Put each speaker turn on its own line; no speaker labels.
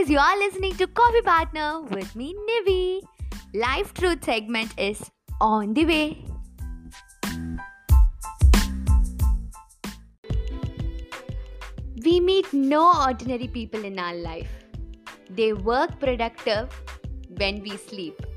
guys, you are listening to Coffee Partner with me, Nivi. Life Truth segment is on the way. We meet no ordinary people in our life. They work productive when we sleep.